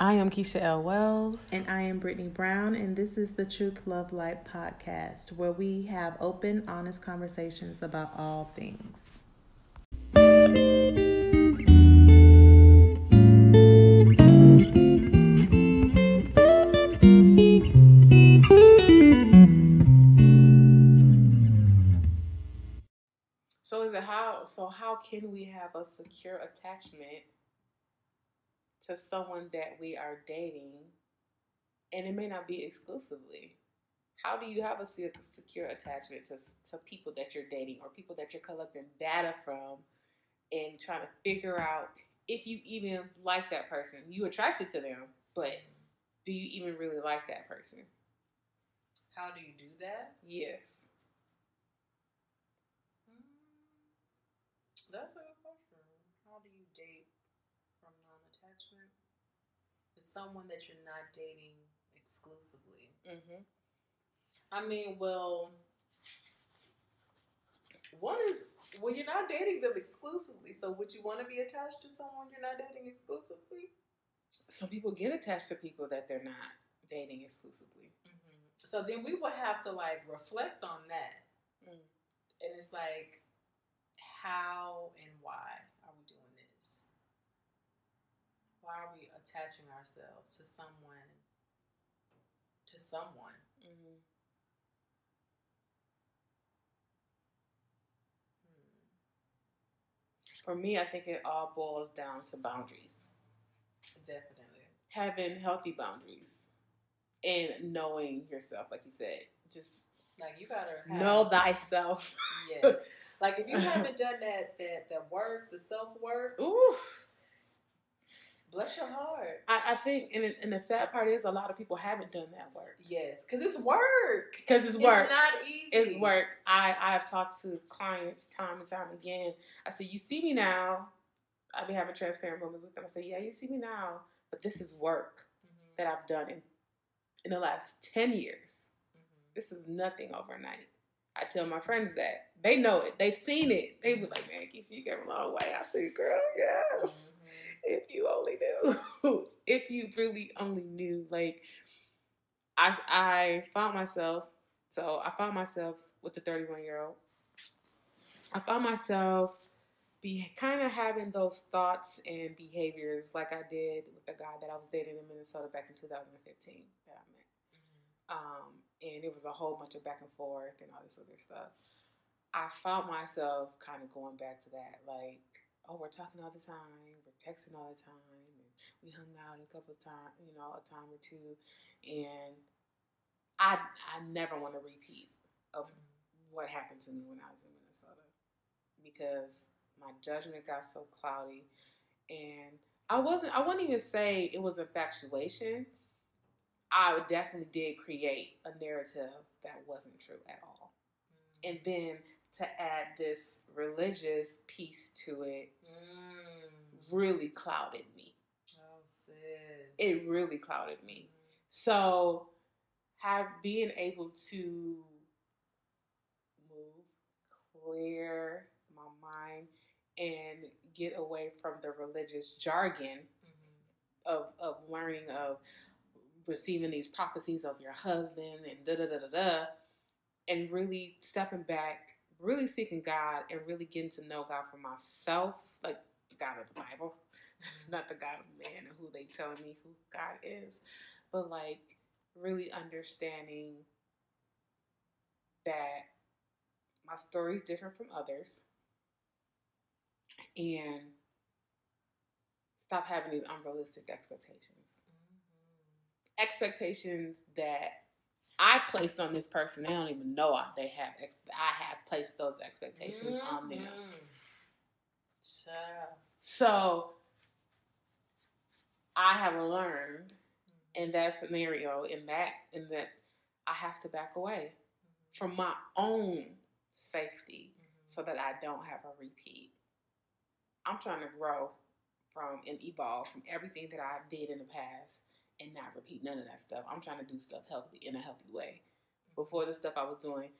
I am Keisha L. Wells. And I am Brittany Brown, and this is the Truth Love Light podcast, where we have open, honest conversations about all things. So is it how so how can we have a secure attachment to someone that we are dating and it may not be exclusively? How do you have a secure attachment to to people that you're dating or people that you're collecting data from and trying to figure out if you even like that person? You attracted to them, but do you even really like that person? How do you do that? Yes. That's a good question. How do you date from non-attachment? Is someone that you're not dating exclusively? Mm-hmm. I mean, well, one is well, you're not dating them exclusively. So, would you want to be attached to someone you're not dating exclusively? Some people get attached to people that they're not dating exclusively. Mm-hmm. So then we would have to like reflect on that, Mm. and it's like, how and why are we doing this? Why are we attaching ourselves to someone? To someone. Mm-hmm. Hmm. For me, I think it all boils down to boundaries. Definitely. Having healthy boundaries and knowing yourself, like you said. Just Like you gotta have, know thyself. Yes. Like if you haven't done that that that work, the self work, Ooh. Bless your heart. I, I think, and, it- and the sad part is, a lot of people haven't done that work Yes, because it's work. because it's work. It's not easy. It's work. I I have talked to clients time and time again. I say, you see me now. I've been having transparent moments with them. I say, yeah, you see me now, but this is work Mhm, that I've done in in the last ten years. mhm. This is nothing overnight. I tell my friends that they know it. They've seen it. They be like, man, Keisha, you came a long way. I say, girl, yes. Mhm. If you only knew. if you really only knew. Like, I I found myself. So I found myself with the 31 year old. I found myself be kind of having those thoughts and behaviors like I did with the guy that I was dating in Minnesota back in 2015 that I met. Mhm. Um, and it was a whole bunch of back and forth and all this other stuff. I found myself kind of going back to that, like, oh, we're talking all the time, we're texting all the time, and we hung out a couple of times, you know, a time or two, and I I never want to repeat of what happened to me when I was in Minnesota because my judgment got so cloudy, and I wasn't I wouldn't even say it was infatuation. I definitely did create a narrative that wasn't true at all. Mm. And then to add this religious piece to it Mm. really clouded me. Oh, sis. It really clouded me. Mhm. So have being able to move, clear my mind and get away from the religious jargon Mhm. of, of learning of receiving these prophecies of your husband and da da da da da, and really stepping back, really seeking God, and really getting to know God for myself, like the God of the Bible, not the God of man and who they telling me who God is, but like really understanding that my story is different from others, and stop having these unrealistic expectations Mhm. expectations that I placed on this person. They don't even know I- they have. Ex- I have placed those expectations on them. Mhm. Child. So I have learned in that scenario, in that, in that, I have to back away from my own safety Mhm. so that I don't have a repeat. I'm trying to grow from and evolve from everything that I did in the past and not repeat none of that stuff. I'm trying to do stuff healthy in a healthy way. Before the stuff I was doing,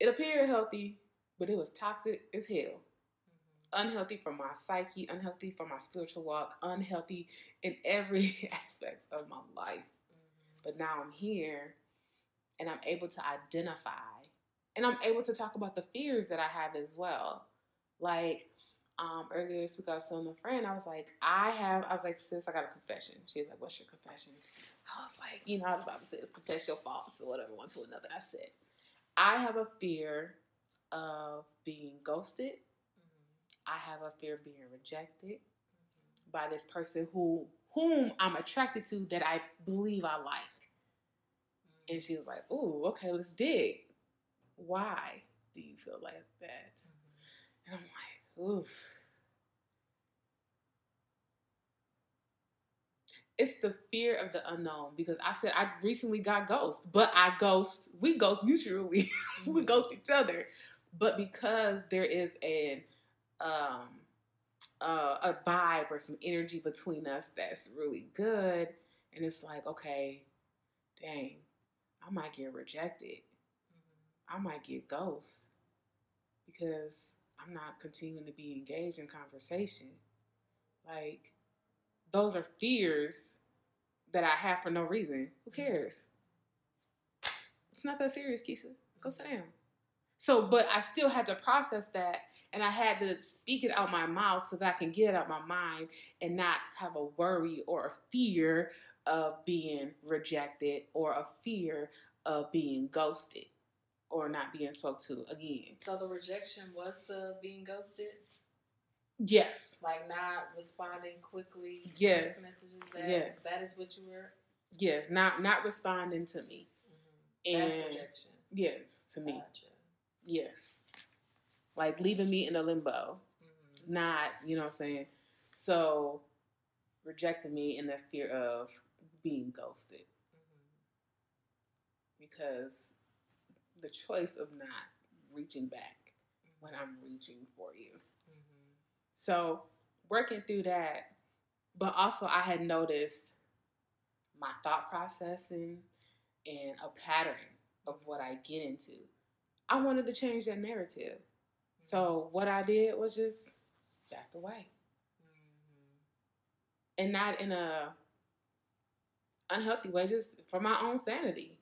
it appeared healthy, but it was toxic as hell. Mhm. unhealthy for my psyche, unhealthy for my spiritual walk, unhealthy in every aspect of my life. Mhm. But now I'm here and I'm able to identify and I'm able to talk about the fears that I have as well. Like um, earlier this week, I was telling a friend, I was like, I have, I was like, sis, I got a confession. She was like, what's your confession? I was like, you know how the Bible says, confess your faults or whatever, one to another. I said, I have a fear of being ghosted. Mhm. I have a fear of being rejected by this person who whom I'm attracted to that I believe I like. Mhm. And she was like, "Ooh, okay, let's dig. Why do you feel like that?" Mhm. And I'm like, "Oof." It's the fear of the unknown because I said I recently got ghost, but I ghost. We ghost mutually. we Mhm. ghost each other, but because there is an um uh, a vibe or some energy between us that's really good, and it's like, okay, dang, I might get rejected. Mhm. I might get ghost because I'm not continuing to be engaged in conversation. Like, those are fears that I have for no reason. Who mm-hmm. cares? It's not that serious, Keisha. Go sit down. So, but I still had to process that and I had to speak it out my mouth so that I can get it out my mind and not have a worry or a fear of being rejected or a fear of being ghosted or not being spoke to again. So the rejection was the being ghosted, Yes. like not responding quickly. to Yes. That, Yes. That is what you were. Yes. Not not responding to me. Mhm. That's And- rejection. Yes. To me. Gotcha. Yes. Like leaving me in a limbo. Mhm. Not, you know what I'm saying? So rejecting me in the fear of being ghosted. Mhm. because the choice of not reaching back when I'm reaching for you. Mhm. So, working through that, but also I had noticed my thought processing and a pattern of what I get into. I wanted to change that narrative. So, what I did was just backed away. Mhm. And not in a unhealthy way, just for my own sanity.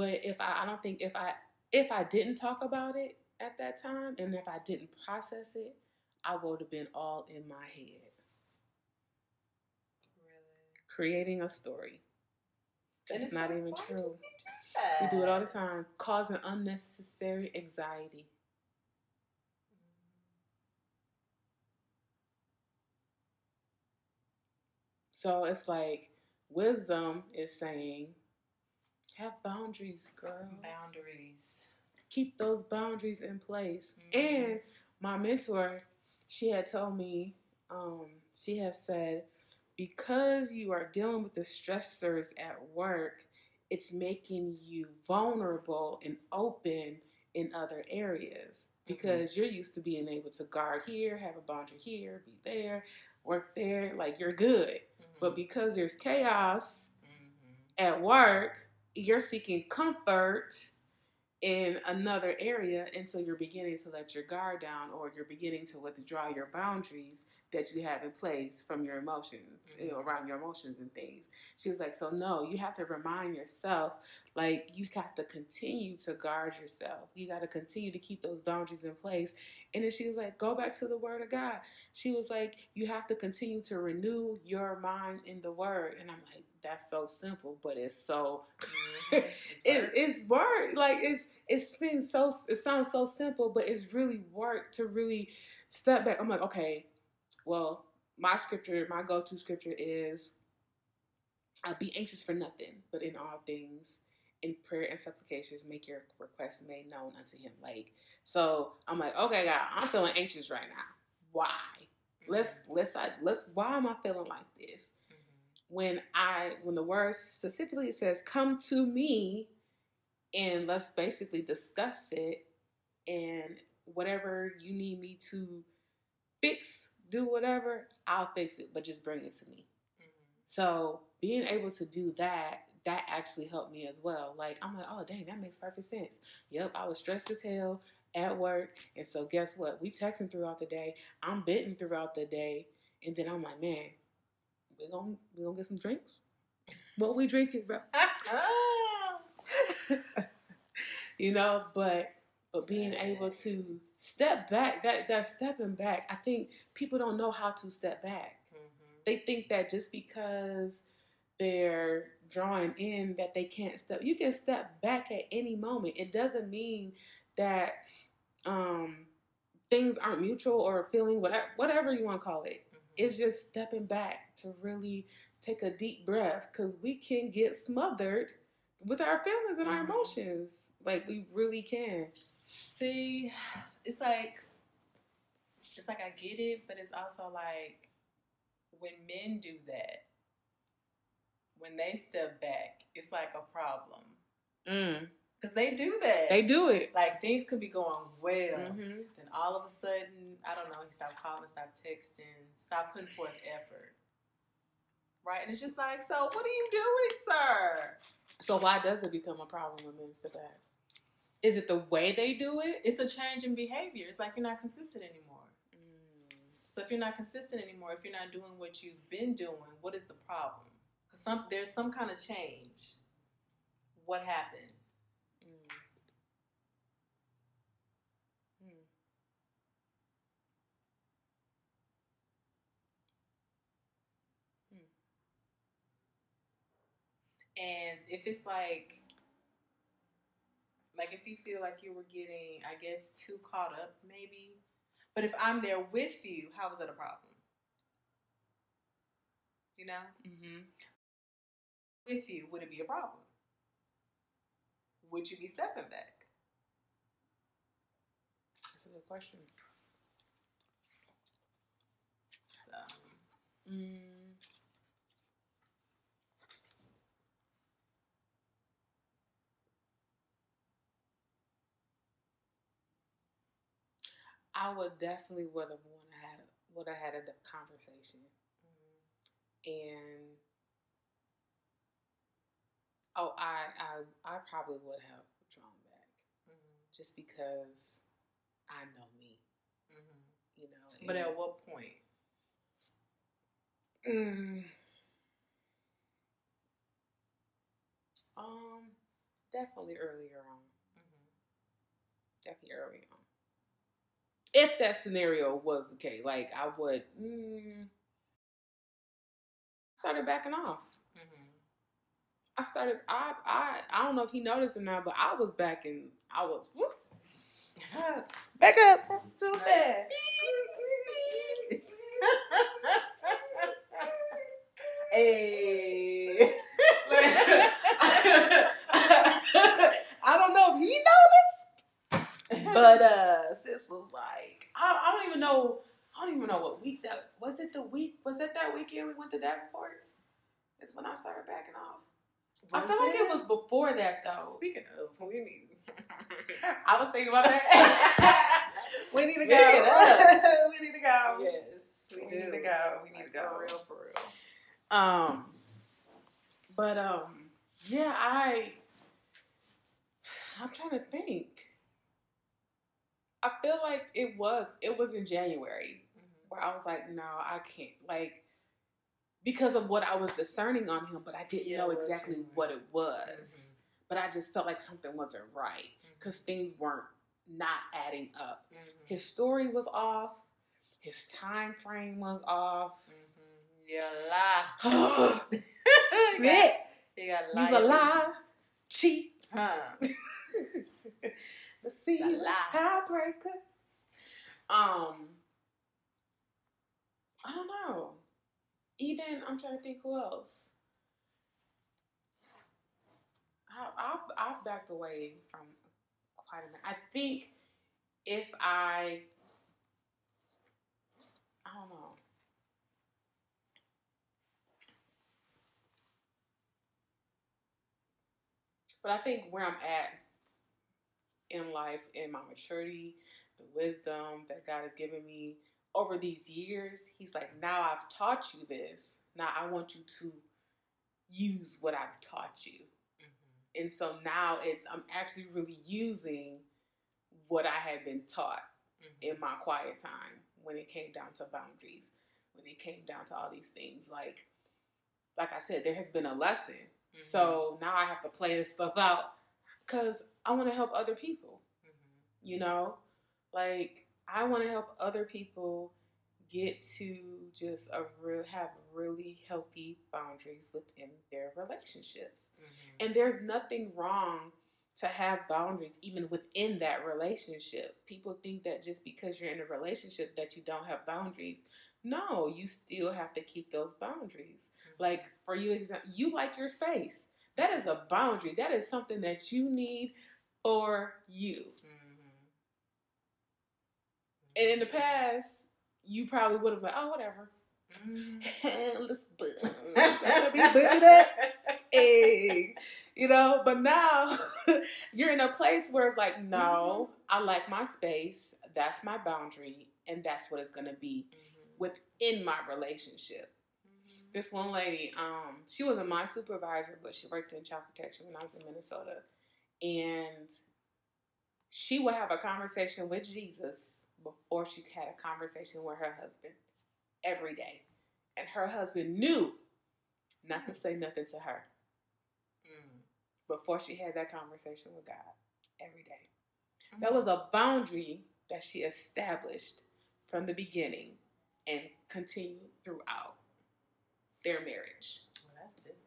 But if I, I don't think if I if I didn't talk about it at that time and if I didn't process it, I would have been all in my head, Really. creating a story. That's it's not like, even true. do we do We do it all the time, causing unnecessary anxiety. So it's like wisdom is saying, have boundaries, girl. Boundaries. Keep those boundaries in place. Mhm. And my mentor, she had told me, um, she has said, because you are dealing with the stressors at work, it's making you vulnerable and open in other areas because you're used to being able to guard here, have a boundary here, be there, work there, like you're good. But because there's chaos Mhm. at work, you're seeking comfort in another area until you're beginning to let your guard down or you're beginning to withdraw your boundaries that you have in place from your emotions, you know, Mhm. around your emotions and things. She was like, So, no, you have to remind yourself, like, you got to continue to guard yourself. You got to continue to keep those boundaries in place. And then she was like, Go back to the Word of God. She was like, You have to continue to renew your mind in the Word. And I'm like, That's so simple, but it's so Mhm. It's it, work. it's work. Like it's it seems so it sounds so simple, but it's really work to really step back. I'm like, okay, well, my scripture, my go-to scripture is uh, be anxious for nothing, but in all things, in prayer and supplications, make your requests made known unto him. Like, so I'm like, okay, God, I'm feeling anxious right now. Why? Let's let's I, let's why am I feeling like this? Mhm. when I when the word specifically says come to me and let's basically discuss it and whatever you need me to fix, do whatever, I'll fix it, but just bring it to me. Mhm. So being able to do that that actually helped me as well. Like I'm like, oh dang, that makes perfect sense. Yep, I was stressed as hell at work, and so guess what? We texting throughout the day. I'm bitten throughout the day, and then I'm like, man, we gonna we gonna get some drinks. What we drinking, bro? you know, but but being able to step back, that that stepping back, I think people don't know how to step back. Mm-hmm. They think that just because they're drawing in that they can't step you can step back at any moment. It doesn't mean that um things aren't mutual or feeling whatever whatever you want to call it. Mm-hmm. It's just stepping back to really take a deep breath because we can get smothered with our feelings and our Mhm. emotions. Like we really can. See, it's like it's like I get it, but it's also like when men do that, when they step back, it's like a problem because they do that. They do it. like things could be going well, Mhm. then all of a sudden, I don't know, he stopped calling, stopped texting, stopped putting forth effort. Right, and it's just like, so what are you doing, sir? So why does it become a problem when men step back? Is it the way they do it? It's a change in behavior. It's like you're not consistent anymore. Mm. So if you're not consistent anymore, if you're not doing what you've been doing, what is the problem? Because some there's some kind of change. What happened? Mm. Mm. And if it's like, like if you feel like you were getting, I guess, too caught up, maybe. But if I'm there with you, how is that a problem? You know, Mhm. with you, would it be a problem? Would you be stepping back? That's a good question. So, Mm. I would definitely would have want to have would have had a conversation and oh I I I probably would have drawn back just because I know me you know But at what point? Mm. Um, definitely earlier on. Definitely early on. If that scenario was the case, like I would mm, started backing off. I started. I I I don't know if he noticed or not, but I was backing. I was whoop, back up too fast. Hey. I don't know if he noticed, but uh, sis was like, I, I don't even know. I don't even know what week that was. It the week was it that weekend we went to Davenport's? It's when I started backing off. I feel like it was before that though. Speaking of, we need. I was thinking about that. we need to Speak go. it up. we need to go. yes, We need to go. We need to go. For real, for real. Um, but um, yeah, I I'm trying to think. I feel like it was it was in January mm-hmm. where I was like, no, I can't like because of what I was discerning on him, but I didn't Yeah, know exactly January. what it was. Mm-hmm. But I just felt like something wasn't right mm-hmm. because things weren't not adding up. His story was off. His time frame was off. You lie. He's you got, you got lie. He's a lie, cheat, Huh. the sea, heartbreaker. Um, I don't know. Even I'm trying to think who else. I, I've I've backed away from quite a bit. I think if I, I don't know. But I think where I'm at in life, in my maturity, the wisdom that God has given me over these years, He's like, now I've taught you this. Now I want you to use what I've taught you. Mm-hmm. And so now it's I'm actually really using what I had been taught Mm-hmm. in my quiet time when it came down to boundaries, when it came down to all these things. Like like I said, there has been a lesson. Mm-hmm. So now I have to play this stuff out because I want to help other people. Mm-hmm. You know, like I want to help other people get to just a real have really healthy boundaries within their relationships. Mm-hmm. And there's nothing wrong to have boundaries even within that relationship. People think that just because you're in a relationship that you don't have boundaries. No, you still have to keep those boundaries. Mm-hmm. Like for you example, you like your space. That is a boundary. That is something that you need for you. Mm-hmm. And in the past, you probably would have like, oh, whatever. Mm-hmm. Let's bu- let me build up. Hey, you know. But now you're in a place where it's like, no, I like my space. That's my boundary, and that's what it's gonna be within my relationship. This one lady, um, she wasn't my supervisor, but she worked in child protection when I was in Minnesota, and she would have a conversation with Jesus before she had a conversation with her husband every day. And her husband knew not to say nothing to her Mm-hmm. before she had that conversation with God every day. That was a boundary that she established from the beginning and continued throughout their marriage. Well, that's discipline.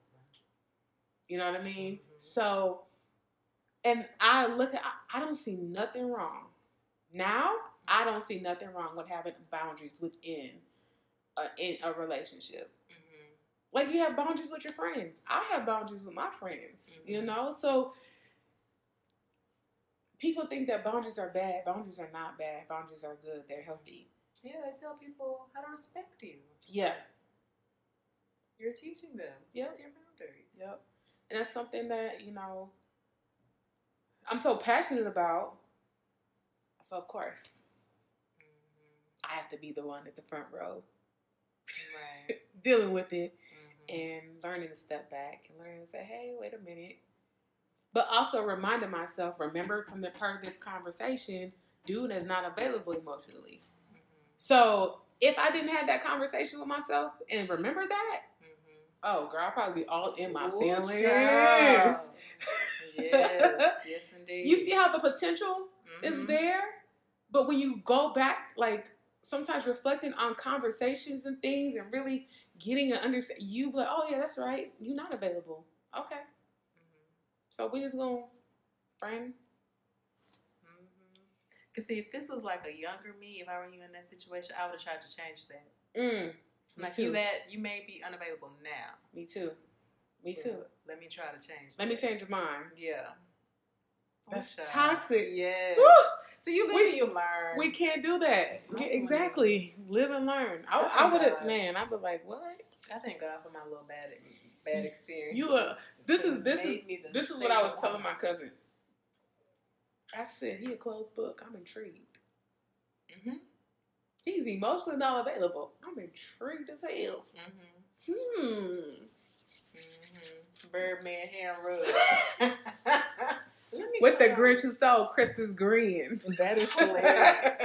You know what I mean? Mhm. So, and I look at, I, I don't see nothing wrong. Now, I don't see nothing wrong with having boundaries within a, in a relationship. Mm-hmm. Like you have boundaries with your friends. I have boundaries with my friends, you Mhm. know? So, people think that boundaries are bad. Boundaries are not bad. Boundaries are good. They're healthy. Yeah, they tell people how to respect you. Yeah. You're teaching them. Yep. Your boundaries. Yep. And that's something that, you know, I'm so passionate about. So, of course, Mm-hmm. I have to be the one at the front row Right. dealing with it Mm-hmm. and learning to step back and learning to say, hey, wait a minute. But also reminding myself, remember from the part of this conversation, dude is not available emotionally. Mm-hmm. So if I didn't have that conversation with myself and remember that. Oh girl, I'll probably be all in my Ooh, feelings. child. yes, yes, indeed. You see how the potential is Mhm. there? But when you go back, like sometimes reflecting on conversations and things and really getting an understand, you be like, oh yeah, that's right. You're not available. Okay. Mhm. So we just gonna friend. Mhm. Cause see, if this was like a younger me, if I were you in that situation, I would have tried to change that. Mm. Me Like too. you, that you may be unavailable now. Me too. Me but too. Let me try to change. Let me change your mind. Yeah. That's child. toxic. Yes. Woo! So you live We- and you learn. We can't do that. That's Yeah, exactly. Live and learn. I, That's I would have, man. I'd be like, what? I thank God for my little bad bad experience. You are- this is- this is- This is what I was telling my cousin. I said he a closed book. I'm intrigued. Mhm. He's emotionally not available. I'm intrigued as hell. Mhm. Hmm. Mhm. Birdman hand rub. With the go. Grinch who stole Christmas grin. That is hilarious.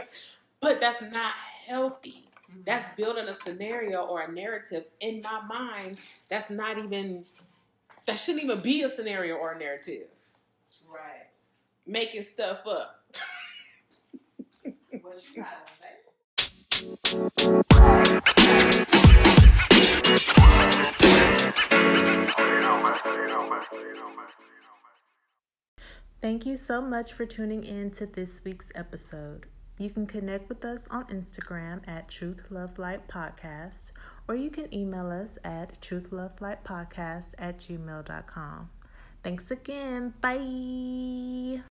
but that's not healthy. Mhm. That's building a scenario or a narrative in my mind that's not even, that shouldn't even be a scenario or a narrative. right. Making stuff up. What you got, babe? Thank you so much for tuning in to this week's episode. You can connect with us on Instagram at Truth Love Light Podcast, or you can email us at truthlovelightpodcast at gmail.com. Thanks again. Bye.